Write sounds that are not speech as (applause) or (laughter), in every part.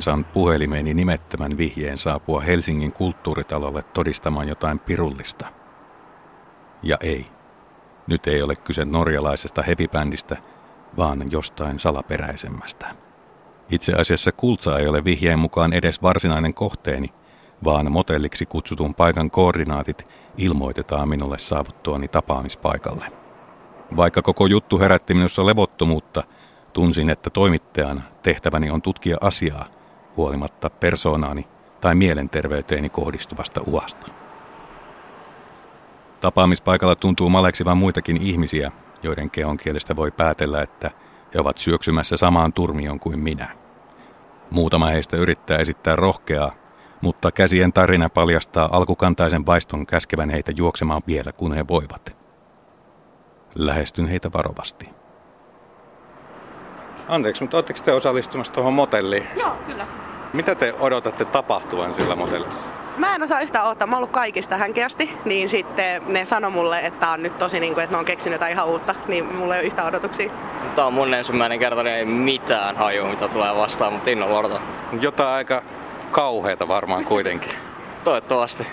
olen saanut puhelimeeni nimettömän vihjeen saapua Helsingin kulttuuritalolle todistamaan jotain pirullista. Ja ei. Nyt ei ole kyse norjalaisesta hepibändistä, vaan jostain salaperäisemmästä. Itse asiassa Kultsa ei ole vihjeen mukaan edes varsinainen kohteeni, vaan motelliksi kutsutun paikan koordinaatit ilmoitetaan minulle saavuttuani tapaamispaikalle. Vaikka koko juttu herätti minussa levottomuutta, tunsin, että toimittajana tehtäväni on tutkia asiaa huolimatta persoonaani tai mielenterveyteeni kohdistuvasta uasta. Tapaamispaikalla tuntuu maleksivan muitakin ihmisiä, joiden kehon kielestä voi päätellä, että he ovat syöksymässä samaan turmioon kuin minä. Muutama heistä yrittää esittää rohkeaa, mutta käsien tarina paljastaa alkukantaisen vaiston käskevän heitä juoksemaan vielä kun he voivat. Lähestyn heitä varovasti. Anteeksi, mutta oletteko te osallistumassa tuohon motelliin? Joo, kyllä. Mitä te odotatte tapahtuvan sillä motellissa? Mä en osaa yhtään odottaa. Mä oon ollut kaikista hänkeästi, niin sitten ne sano mulle, että on nyt tosi niin kuin, että ne on keksinyt jotain ihan uutta, niin mulla ei ole yhtään odotuksia. Tämä on mun ensimmäinen kerta, niin ei mitään haju, mitä tulee vastaan, mutta innolla odotan. Jotain aika kauheita varmaan kuitenkin. (laughs) Toivottavasti.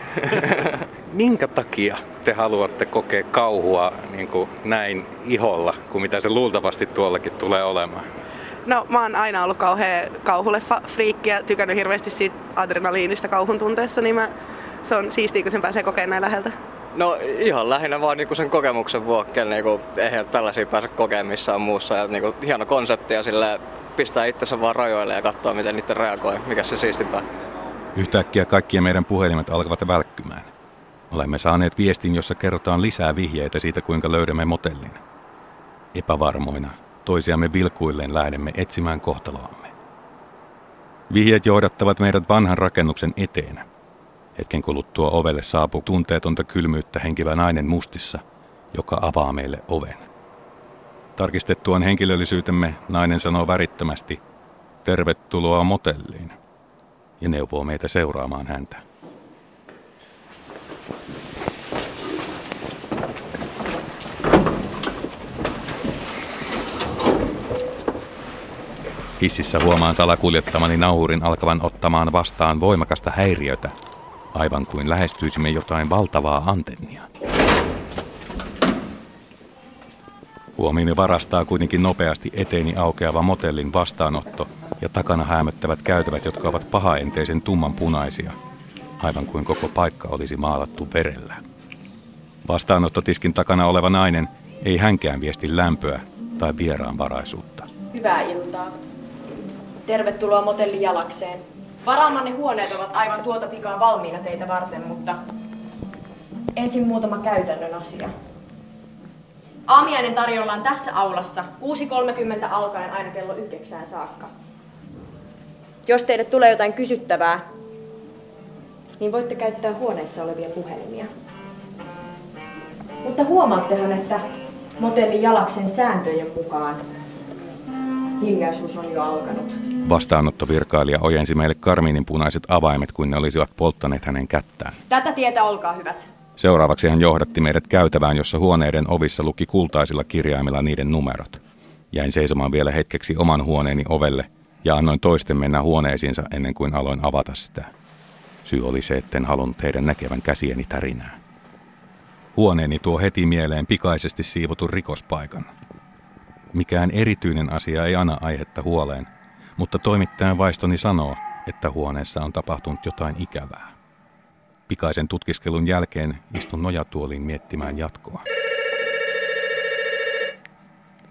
(laughs) Minkä takia te haluatte kokea kauhua niin kuin näin iholla, kuin mitä se luultavasti tuollakin tulee olemaan? No mä oon aina ollut kauhea kauhuleffa friikki ja tykännyt hirveästi siitä adrenaliinista kauhun tunteessa, niin mä, se on siistiä, kun sen pääsee kokemaan näin läheltä. No ihan lähinnä vaan niinku sen kokemuksen vuoksi, niinku, eihän tällaisia pääse kokemaan missään muussa. Ja, niinku, hieno konsepti ja sille pistää itsensä vaan rajoille ja katsoa miten niitä reagoi, mikä se siistimpää. Yhtäkkiä kaikkien meidän puhelimet alkavat välkkymään. Olemme saaneet viestin, jossa kerrotaan lisää vihjeitä siitä, kuinka löydämme motellin. Epävarmoina, toisiamme vilkuilleen lähdemme etsimään kohtaloamme. Vihjeet johdattavat meidät vanhan rakennuksen eteen. Hetken kuluttua ovelle saapuu tunteetonta kylmyyttä henkivä nainen mustissa, joka avaa meille oven. Tarkistettuaan henkilöllisyytemme nainen sanoo värittömästi, tervetuloa motelliin, ja neuvoo meitä seuraamaan häntä. Hississä huomaan salakuljettamani nauhurin alkavan ottamaan vastaan voimakasta häiriötä, aivan kuin lähestyisimme jotain valtavaa antennia. Huomiini varastaa kuitenkin nopeasti eteeni aukeava motellin vastaanotto ja takana hämöttävät käytävät, jotka ovat pahaenteisen tumman punaisia, aivan kuin koko paikka olisi maalattu verellä. Vastaanottotiskin takana oleva nainen ei hänkään viesti lämpöä tai vieraanvaraisuutta. Hyvää iltaa. Tervetuloa motelli Jalakseen. Varaamanne huoneet ovat aivan tuota pikaa valmiina teitä varten, mutta ensin muutama käytännön asia. Aamiainen tarjollaan tässä aulassa 6.30 alkaen aina kello 9 saakka. Jos teille tulee jotain kysyttävää, niin voitte käyttää huoneessa olevia puhelimia. Mutta huomaattehan, että motelli Jalaksen sääntöjen mukaan hiljaisuus on jo alkanut. Vastaanottovirkailija ojensi meille karmiinin punaiset avaimet, kuin ne olisivat polttaneet hänen kättään. Tätä tietä olkaa hyvät. Seuraavaksi hän johdatti meidät käytävään, jossa huoneiden ovissa luki kultaisilla kirjaimilla niiden numerot. Jäin seisomaan vielä hetkeksi oman huoneeni ovelle ja annoin toisten mennä huoneisiinsa ennen kuin aloin avata sitä. Syy oli se, etten halunnut heidän näkevän käsieni tärinää. Huoneeni tuo heti mieleen pikaisesti siivotun rikospaikan. Mikään erityinen asia ei anna aihetta huoleen, mutta toimittajan vaistoni sanoo, että huoneessa on tapahtunut jotain ikävää. Pikaisen tutkiskelun jälkeen istun nojatuoliin miettimään jatkoa.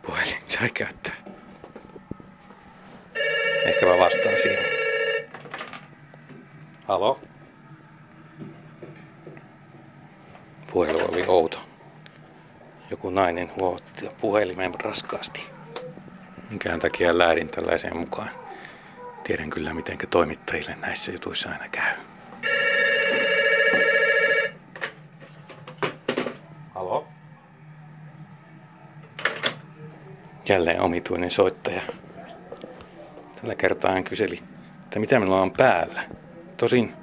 Puhelin sai käyttää. Ehkä mä vastaan siihen. Halo? Puhelu oli outo. Joku nainen huotti puhelimeen raskaasti. Minkään takia lähdin tällaiseen mukaan. Tiedän kyllä, miten toimittajille näissä jutuissa aina käy. Halo? Jälleen omituinen soittaja. Tällä kertaa hän kyseli, että mitä minulla on päällä. Tosin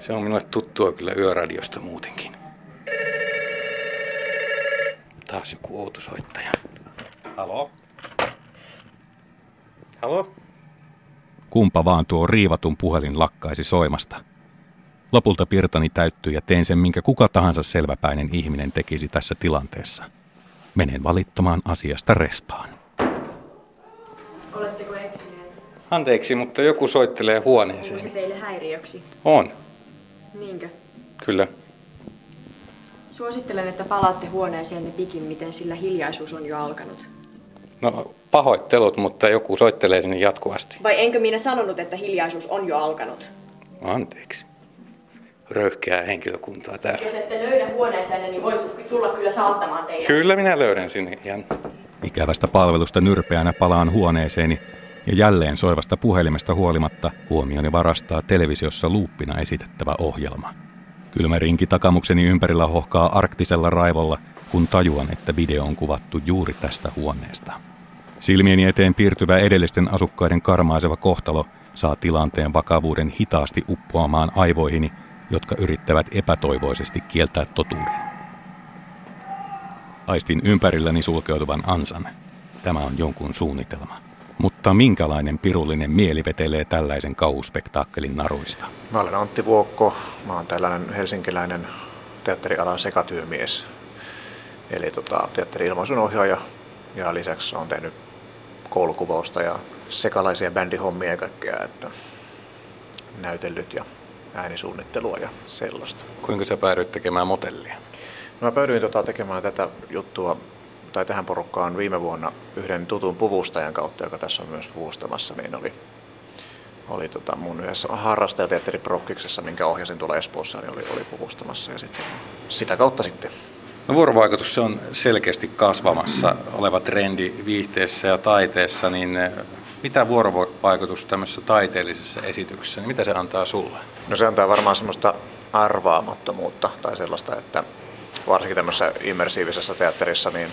se on minulle tuttua kyllä yöradiosta muutenkin. Taas joku outo soittaja. Halo? Halo? kumpa vaan tuo riivatun puhelin lakkaisi soimasta. Lopulta pirtani täyttyi ja tein sen, minkä kuka tahansa selväpäinen ihminen tekisi tässä tilanteessa. Menen valittamaan asiasta respaan. Oletteko eksyneet? Anteeksi, mutta joku soittelee Onko se huoneeseen. teille häiriöksi? On, Niinkö? kyllä. Suosittelen, että palaatte huoneeseenne pikimmiten, sillä hiljaisuus on jo alkanut. No pahoittelut, mutta joku soittelee sinne jatkuvasti. Vai enkö minä sanonut, että hiljaisuus on jo alkanut? Anteeksi. Röyhkeää henkilökuntaa täällä. Jos ette löydä huoneeseenne, niin voi tulla kyllä saattamaan teidät. Kyllä minä löydän sinne ihan. Ikävästä palvelusta nyrpeänä palaan huoneeseeni ja jälleen soivasta puhelimesta huolimatta huomioni varastaa televisiossa luuppina esitettävä ohjelma. Kylmä rinki takamukseni ympärillä hohkaa arktisella raivolla, kun tajuan, että video on kuvattu juuri tästä huoneesta. Silmieni eteen piirtyvä edellisten asukkaiden karmaiseva kohtalo saa tilanteen vakavuuden hitaasti uppoamaan aivoihini, jotka yrittävät epätoivoisesti kieltää totuuden. Aistin ympärilläni sulkeutuvan ansan. Tämä on jonkun suunnitelma. Mutta minkälainen pirullinen mieli vetelee tällaisen kauhuspektaakkelin naruista? Mä olen Antti Vuokko. Mä oon tällainen helsinkiläinen teatterialan sekatyömies. Eli tota, teatteri-ilmaisun ohjaaja ja lisäksi on tehnyt koulukuvausta ja sekalaisia bändihommia ja kaikkea, että näytellyt ja äänisuunnittelua ja sellaista. Kuinka sä päädyit tekemään motellia? No mä päädyin tota tekemään tätä juttua tai tähän porukkaan viime vuonna yhden tutun puvustajan kautta, joka tässä on myös puvustamassa, niin oli, oli tota mun yhdessä harrastajateatteri Prokkiksessa, minkä ohjasin tuolla Espoossa, niin oli, oli puvustamassa ja sitten sitä kautta sitten No vuorovaikutus se on selkeästi kasvamassa oleva trendi viihteessä ja taiteessa, niin eh, mitä vuorovaikutus tämmöisessä taiteellisessa esityksessä, niin mitä se antaa sulle? No se antaa varmaan semmoista arvaamattomuutta tai sellaista, että varsinkin tämmöisessä immersiivisessä teatterissa, niin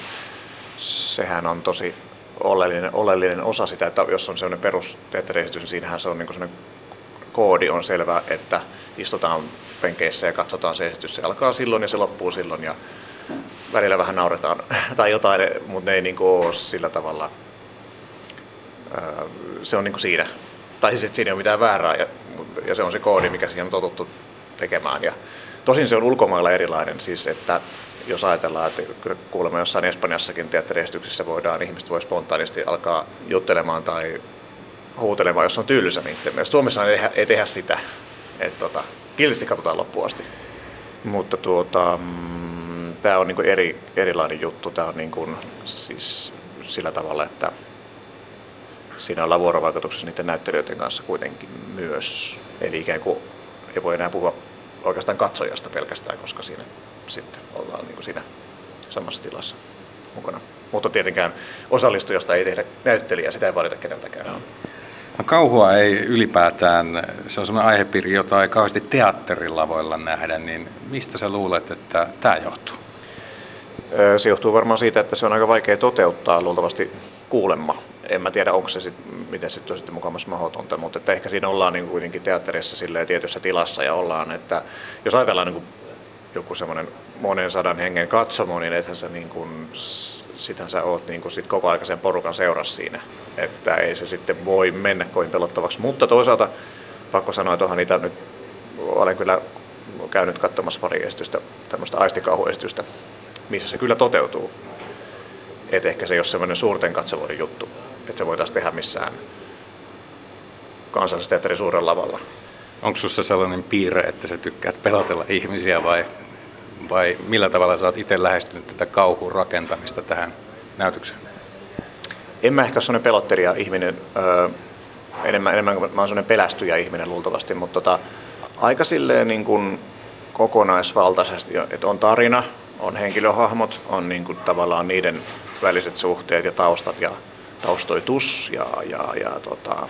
sehän on tosi oleellinen, oleellinen osa sitä, että jos on semmoinen perusteatteriesitys, niin siinähän se on niin semmoinen koodi on selvä, että istutaan penkeissä ja katsotaan se esitys. Se alkaa silloin ja se loppuu silloin ja välillä vähän nauretaan (laughs) tai jotain, mutta ne ei niin ole sillä tavalla, se on niin siinä. Tai siis, siinä ei ole mitään väärää ja, ja se on se koodi, mikä siihen on totuttu tekemään. Ja tosin se on ulkomailla erilainen, siis että jos ajatellaan, että kuulemma jossain Espanjassakin teatteriesityksissä voidaan, ihmiset voi spontaanisti alkaa juttelemaan tai huutelemaan, jos on tylsä niiden. Suomessa ei, ei tehdä sitä, että tota, kiltisti katsotaan loppuun asti. Mutta tuota, mm, tämä on niinku eri, erilainen juttu. Tämä on niinku, siis sillä tavalla, että siinä ollaan vuorovaikutuksessa niiden näyttelijöiden kanssa kuitenkin myös. Eli ikään kuin ei voi enää puhua oikeastaan katsojasta pelkästään, koska siinä sitten ollaan niin kuin siinä samassa tilassa mukana. Mutta tietenkään osallistujasta ei tehdä näyttelijää, sitä ei valita keneltäkään. No, kauhua ei ylipäätään, se on sellainen aihepiiri, jota ei kauheasti teatterilavoilla nähdä, niin mistä sä luulet, että tämä johtuu? Se johtuu varmaan siitä, että se on aika vaikea toteuttaa luultavasti kuulemma. En mä tiedä, onko se sit, miten se on sitten mukamassa mahdotonta, mutta että ehkä siinä ollaan niin kuitenkin teatterissa tietyssä tilassa ja ollaan, että jos ajatellaan niin joku semmoinen monen sadan hengen katsomo, niin ethän sä niin kuin, sitähän sä oot niin kuin sit koko ajan sen porukan seurassa siinä. Että ei se sitten voi mennä kovin pelottavaksi. Mutta toisaalta pakko sanoa, että onhan niitä nyt, olen kyllä käynyt katsomassa pari esitystä, tämmöistä aistikauhuesitystä, missä se kyllä toteutuu. Et ehkä se ei ole semmoinen suurten katsomoiden juttu, että se voitaisiin tehdä missään kansallisteatterin suurella lavalla. Onko sinussa sellainen piirre, että sä tykkäät pelotella ihmisiä vai, vai millä tavalla sä oot itse lähestynyt tätä kauhun rakentamista tähän näytökseen? En mä ehkä ole sellainen pelottelija ihminen, öö, enemmän, enemmän mä oon sellainen pelästyjä ihminen luultavasti, mutta tota, aika silleen niin kuin kokonaisvaltaisesti, että on tarina, on henkilöhahmot, on niin kuin tavallaan niiden väliset suhteet ja taustat ja taustoitus ja, ja, ja tota,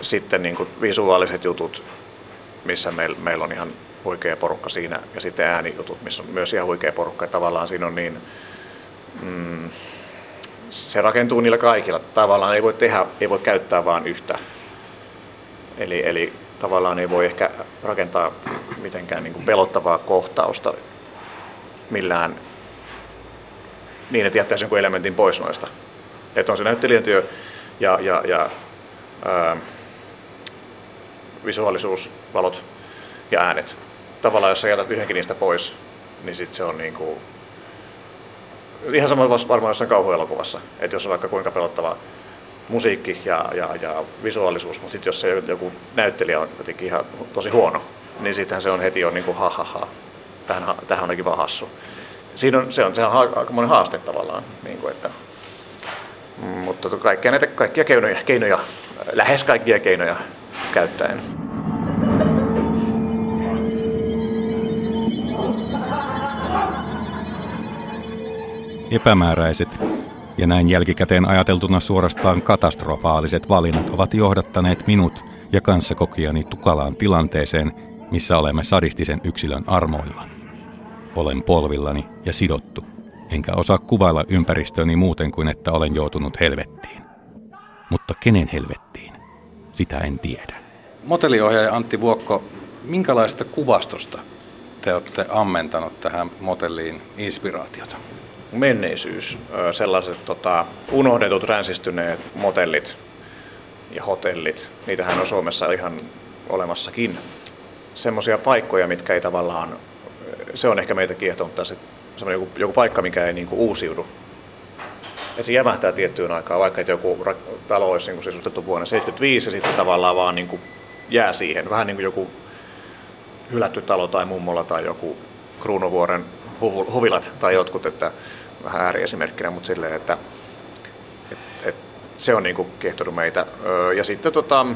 sitten niin kuin visuaaliset jutut, missä meillä meil on ihan huikea porukka siinä, ja sitten äänijutut, missä on myös ihan huikea porukka, ja tavallaan siinä on niin, mm, se rakentuu niillä kaikilla. Tavallaan ei voi tehdä, ei voi käyttää vain yhtä. Eli, eli tavallaan ei voi ehkä rakentaa mitenkään niin kuin pelottavaa kohtausta millään niin, että jättäisi jonkun elementin pois noista. Että on se näyttelijän työ ja, ja, ja ää, visuaalisuus, valot ja äänet. Tavallaan jos sä jätät yhdenkin niistä pois, niin sit se on niin kuin, ihan sama varmaan jossain kauhuelokuvassa. Että jos on vaikka kuinka pelottava musiikki ja, ja, ja visuaalisuus, mutta sitten jos se joku näyttelijä on jotenkin ihan tosi huono, niin sittenhän se on heti jo niin kuin ha ha ha. Tähän, tähän on vaan hassu. Siinä on, se on, se on aika monen haaste tavallaan. Niin kuin, että, mm, mutta kaikkia näitä kaikkia keinoja, keinoja, lähes kaikkia keinoja käyttäen. Epämääräiset ja näin jälkikäteen ajateltuna suorastaan katastrofaaliset valinnat ovat johdattaneet minut ja kanssakokijani tukalaan tilanteeseen, missä olemme sadistisen yksilön armoilla. Olen polvillani ja sidottu, enkä osaa kuvailla ympäristöni muuten kuin että olen joutunut helvettiin. Mutta kenen helvettiin? Sitä en tiedä. Motelliohjaaja Antti Vuokko, minkälaista kuvastosta te olette ammentanut tähän motelliin inspiraatiota? Menneisyys, sellaiset tota, unohdetut, ränsistyneet motellit ja hotellit, niitähän on Suomessa ihan olemassakin. Semmoisia paikkoja, mitkä ei tavallaan, se on ehkä meitä kiehtonut tässä, joku, joku paikka, mikä ei niinku uusiudu. Ja se jämähtää tiettyyn aikaan, vaikka että joku talo olisi niin sisustettu vuonna 75 ja sitten tavallaan vaan niin kuin jää siihen. Vähän niin kuin joku hylätty talo tai mummola tai joku Kruunovuoren huvilat tai jotkut, että vähän ääriesimerkkinä, mutta silleen, että et, et, se on niinku kiehtonut meitä. Ja sitten tota,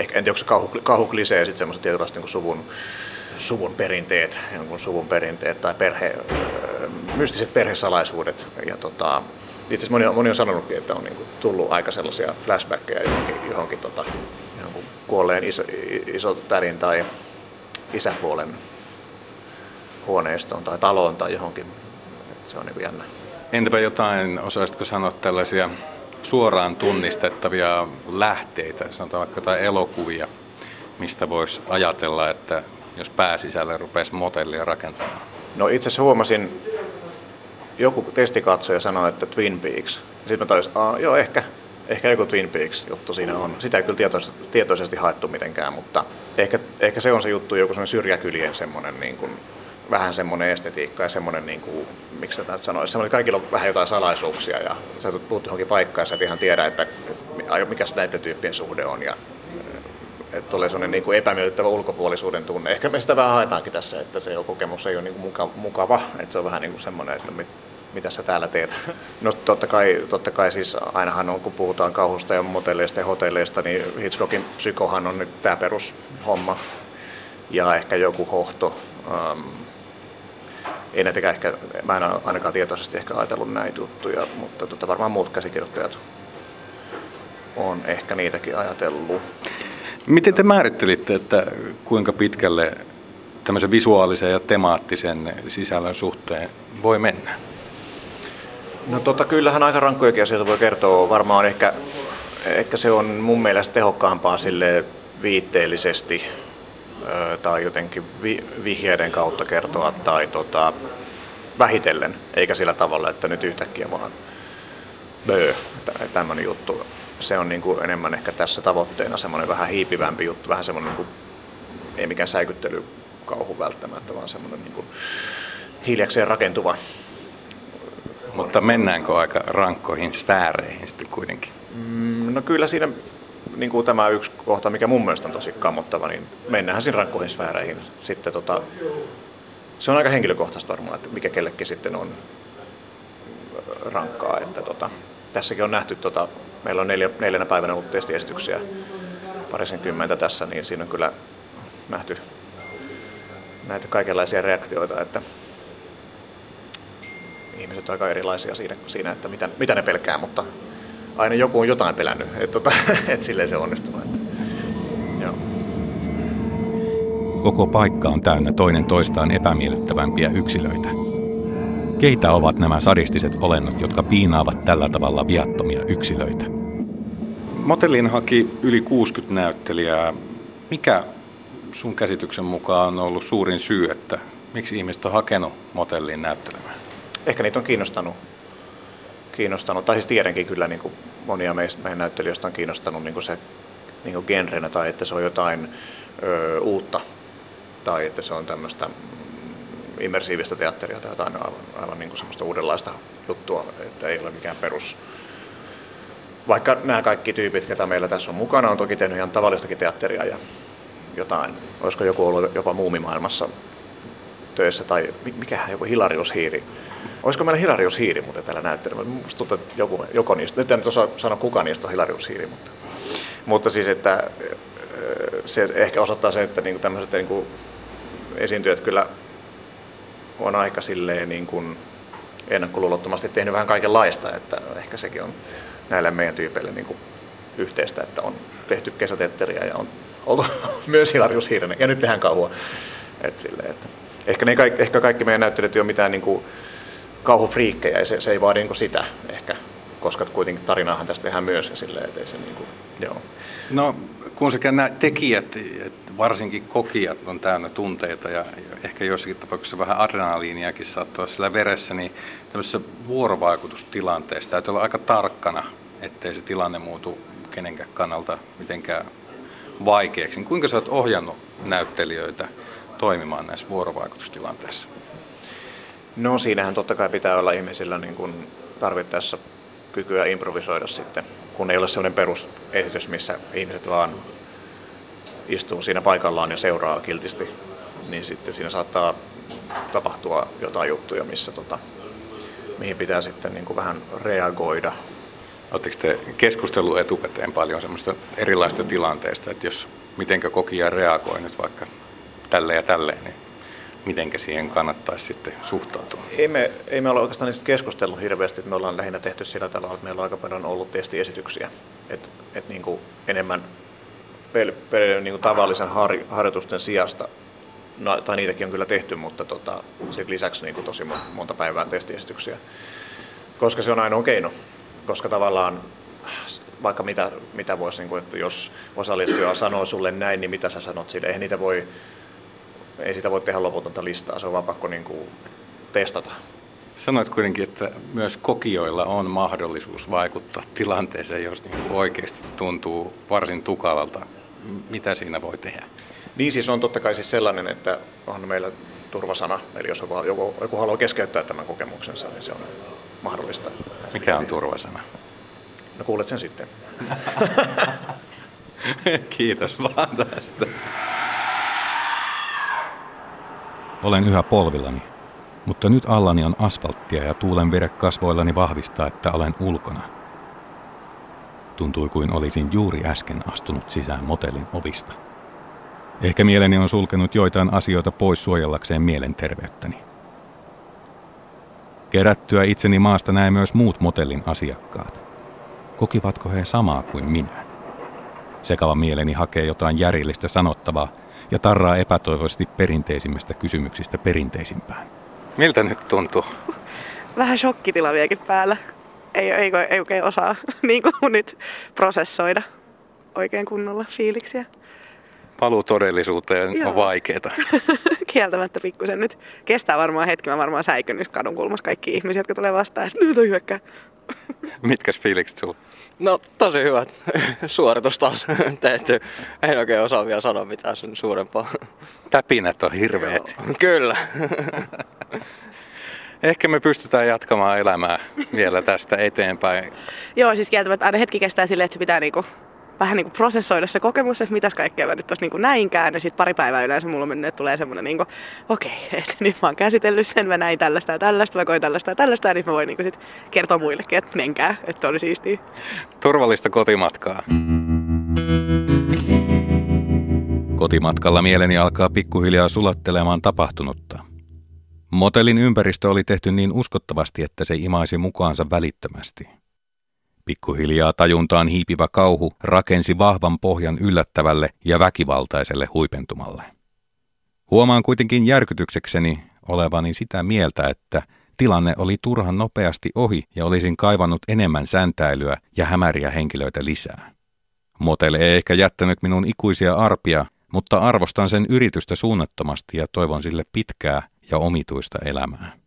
ehkä, en tiedä, onko se kauhu, kauhuklisee, sitten semmoiset tietynlaiset niin suvun, suvun perinteet, jonkun suvun perinteet tai perhe, mystiset perhesalaisuudet. Ja tota, itse asiassa moni, moni on sanonutkin, että on niinku tullut aika sellaisia flashbackkejä johonkin, johonkin tota, kuolleen iso, iso tärin tai isäpuolen huoneistoon tai taloon tai johonkin. Se on niin jännä. Entäpä jotain, osaisitko sanoa tällaisia suoraan tunnistettavia lähteitä, sanotaan vaikka jotain elokuvia, mistä voisi ajatella, että jos pääsisälle rupesi motellia rakentamaan? No itse asiassa huomasin, joku testikatsoja sanoi, että Twin Peaks. Sitten mä taisin, joo ehkä, ehkä joku Twin Peaks juttu siinä on. Sitä ei kyllä tietoisesti, tietoisesti haettu mitenkään, mutta ehkä, ehkä se on se juttu, joku sellainen syrjäkylien semmoinen niin kuin, vähän semmoinen estetiikka ja semmoinen, niin kuin, miksi tätä nyt semmoinen, kaikilla on vähän jotain salaisuuksia ja sä tulet johonkin paikkaan ja sä et ihan tiedä, että mikä näiden tyyppien suhde on ja että tulee sellainen niin epämiellyttävä ulkopuolisuuden tunne. Ehkä me sitä vähän haetaankin tässä, että se kokemus ei ole niin kuin mukava, että se on vähän niin kuin semmoinen, että mit, mitä sä täällä teet. (laughs) No totta kai, totta kai siis ainahan on, kun puhutaan kauhusta ja motelleista ja hotelleista, niin Hitchcockin psykohan on nyt tämä perushomma. Ja ehkä joku hohto. Ei näitäkään ehkä, mä en ainakaan tietoisesti ehkä ajatellut näitä juttuja, mutta tota, varmaan muut käsikirjoittajat on ehkä niitäkin ajatellut. Miten te määrittelitte, että kuinka pitkälle tämmöisen visuaalisen ja temaattisen sisällön suhteen voi mennä? No tota, kyllähän aika rankkojakin asioita voi kertoa. Varmaan ehkä, ehkä se on mun mielestä tehokkaampaa sille viitteellisesti tai jotenkin vi, vihjeiden kautta kertoa tai tota, vähitellen, eikä sillä tavalla, että nyt yhtäkkiä vaan böö, tämmöinen juttu. Se on niin kuin enemmän ehkä tässä tavoitteena semmoinen vähän hiipivämpi juttu, vähän semmoinen, niin kuin, ei mikään säikyttelykauhu välttämättä, vaan semmoinen niin kuin hiljakseen rakentuva. Mutta mennäänkö aika rankkoihin sfääreihin sitten kuitenkin? Mm, no kyllä siinä niin kuin tämä yksi kohta, mikä mun mielestä on tosi kammottava, niin mennään siinä rankkoihin sfääreihin. Sitten tota, se on aika henkilökohtaista varmaan, että mikä kellekin sitten on rankkaa. Että tota, tässäkin on nähty, tota, meillä on neljä, neljänä päivänä ollut testiesityksiä parisenkymmentä tässä, niin siinä on kyllä nähty näitä kaikenlaisia reaktioita, että ihmiset ovat aika erilaisia siinä, siinä että mitä, mitä ne pelkää, mutta aina joku on jotain pelännyt, että tota, (laughs) et silleen se onnistunut. Että, joo. Koko paikka on täynnä toinen toistaan epämiellyttävämpiä yksilöitä. Keitä ovat nämä sadistiset olennot, jotka piinaavat tällä tavalla viattomia yksilöitä? Motellin haki yli 60 näyttelijää. Mikä sun käsityksen mukaan on ollut suurin syy, että miksi ihmiset on hakenut motelliin näyttelemään? Ehkä niitä on kiinnostanut kiinnostanut, tai siis tiedänkin kyllä niin kuin monia meistä, meidän näyttelijöistä on kiinnostanut niin se niin kuin genrenä tai että se on jotain ö, uutta tai että se on tämmöistä mm, immersiivistä teatteria tai jotain aivan, aivan niin kuin semmoista uudenlaista juttua, että ei ole mikään perus. Vaikka nämä kaikki tyypit, ketä meillä tässä on mukana, on toki tehnyt ihan tavallistakin teatteria ja jotain. Olisiko joku ollut jopa muumimaailmassa töissä tai mikähän joku Hilarius Hiiri. Olisiko meillä Hilarius Hiiri muuten täällä näyttelyllä? Minusta tuntuu, että joku, joko niistä, nyt en osaa sanoa kuka niistä on Hilarius Hiiri, mutta, mutta siis että se ehkä osoittaa sen, että niinku tämmöiset niinku esiintyjät kyllä on aika silleen niin kuin ennakkoluulottomasti tehnyt vähän kaikenlaista, että ehkä sekin on näille meidän tyypeille niin kuin yhteistä, että on tehty kesäteatteria ja on ollut (laughs) myös Hilarius Hiirinen ja nyt tehdään kauhua. Et sille, että ehkä, ne kaikki, ehkä kaikki meidän näyttelijät ei ole mitään niin kuin kauhufriikkejä ja se, se ei vaadi niin sitä ehkä, koska kuitenkin tarinaahan tästä tehdään myös ja silleen, että ei se niin kuin, joo. No kun sekä nämä tekijät, varsinkin kokijat on täynnä tunteita ja ehkä joissakin tapauksissa vähän adrenaliiniakin saattaa olla sillä veressä, niin tämmöisessä vuorovaikutustilanteessa täytyy olla aika tarkkana, ettei se tilanne muutu kenenkään kannalta mitenkään vaikeaksi. Kuinka sä oot ohjannut näyttelijöitä toimimaan näissä vuorovaikutustilanteissa? No siinähän totta kai pitää olla ihmisillä niin kuin tarvittaessa kykyä improvisoida sitten, kun ei ole sellainen perusesitys, missä ihmiset vaan istuu siinä paikallaan ja seuraa kiltisti, niin sitten siinä saattaa tapahtua jotain juttuja, missä tota, mihin pitää sitten niin kuin vähän reagoida. Oletteko te keskustellut etukäteen paljon semmoista erilaista tilanteista, että jos mitenkä kokija reagoi nyt vaikka tälle ja tälleen, niin mitenkä siihen kannattaisi sitten suhtautua? Ei me, ei me ole oikeastaan niistä keskustellut hirveästi, me ollaan lähinnä tehty sillä tavalla, että meillä on aika paljon ollut testiesityksiä, että et niin enemmän pel, pel, niin kuin tavallisen har, harjoitusten sijasta, no, tai niitäkin on kyllä tehty, mutta tota, sit lisäksi niin kuin tosi monta päivää testiesityksiä, koska se on ainoa keino, koska tavallaan vaikka mitä, mitä voisi, niin kuin, että jos osallistuja sanoo sulle näin, niin mitä sä sanot sille, eihän niitä voi ei sitä voi tehdä loputonta listaa, se on vaan pakko niin kuin testata. Sanoit kuitenkin, että myös kokijoilla on mahdollisuus vaikuttaa tilanteeseen, jos niin kuin oikeasti tuntuu varsin tukalalta. Mitä siinä voi tehdä? Niin siis on totta kai siis sellainen, että on meillä turvasana, eli jos joku, joku, joku haluaa keskeyttää tämän kokemuksensa, niin se on mahdollista. Mikä on turvasana? No kuulet sen sitten. (laughs) Kiitos vaan tästä. Olen yhä polvillani, mutta nyt allani on asfalttia ja tuulen vire kasvoillani vahvistaa, että olen ulkona. Tuntui kuin olisin juuri äsken astunut sisään motellin ovista. Ehkä mieleni on sulkenut joitain asioita pois suojellakseen mielenterveyttäni. Kerättyä itseni maasta näin myös muut motellin asiakkaat. Kokivatko he samaa kuin minä? Sekava mieleni hakee jotain järjellistä sanottavaa, ja tarraa epätoivoisesti perinteisimmästä kysymyksistä perinteisimpään. Miltä nyt tuntuu? Vähän shokkitila vieläkin päällä. Ei, ei, ei oikein osaa (laughs) niin kuin nyt prosessoida oikein kunnolla fiiliksiä. Paluu todellisuuteen Joo. on vaikeeta. (laughs) Kieltämättä pikkusen nyt. Kestää varmaan hetki, mä varmaan säikyn kadun kulmassa kaikki ihmiset, jotka tulee vastaan, että nyt on hyökkää. (laughs) Mitkäs fiilikset sulla? No tosi hyvä (laughs) suoritus taas (laughs) tehty. En oikein osaa vielä sanoa mitään sen suurempaa. Täpinät on hirveet. Joo, kyllä. Ehkä me pystytään jatkamaan elämää vielä tästä eteenpäin. Joo, siis kieltämättä aina hetki kestää silleen, että se pitää niinku vähän niin kuin prosessoida se kokemus, että mitäs kaikkea mä nyt tuossa niin näinkään. Ja sitten pari päivää yleensä mulla että tulee semmoinen, niin okei, okay, (laughs) että nyt mä oon käsitellyt sen, mä näin tällaista ja tällaista, mä koin tällaista ja tällaista, ja nyt mä voin niin sit kertoa muillekin, että menkää, että oli siistiä. Turvallista kotimatkaa. Kotimatkalla mieleni alkaa pikkuhiljaa sulattelemaan tapahtunutta. Motelin ympäristö oli tehty niin uskottavasti, että se imaisi mukaansa välittömästi – Pikkuhiljaa tajuntaan hiipivä kauhu rakensi vahvan pohjan yllättävälle ja väkivaltaiselle huipentumalle. Huomaan kuitenkin järkytyksekseni olevani sitä mieltä, että tilanne oli turhan nopeasti ohi ja olisin kaivannut enemmän säntäilyä ja hämäriä henkilöitä lisää. Motel ei ehkä jättänyt minun ikuisia arpia, mutta arvostan sen yritystä suunnattomasti ja toivon sille pitkää ja omituista elämää.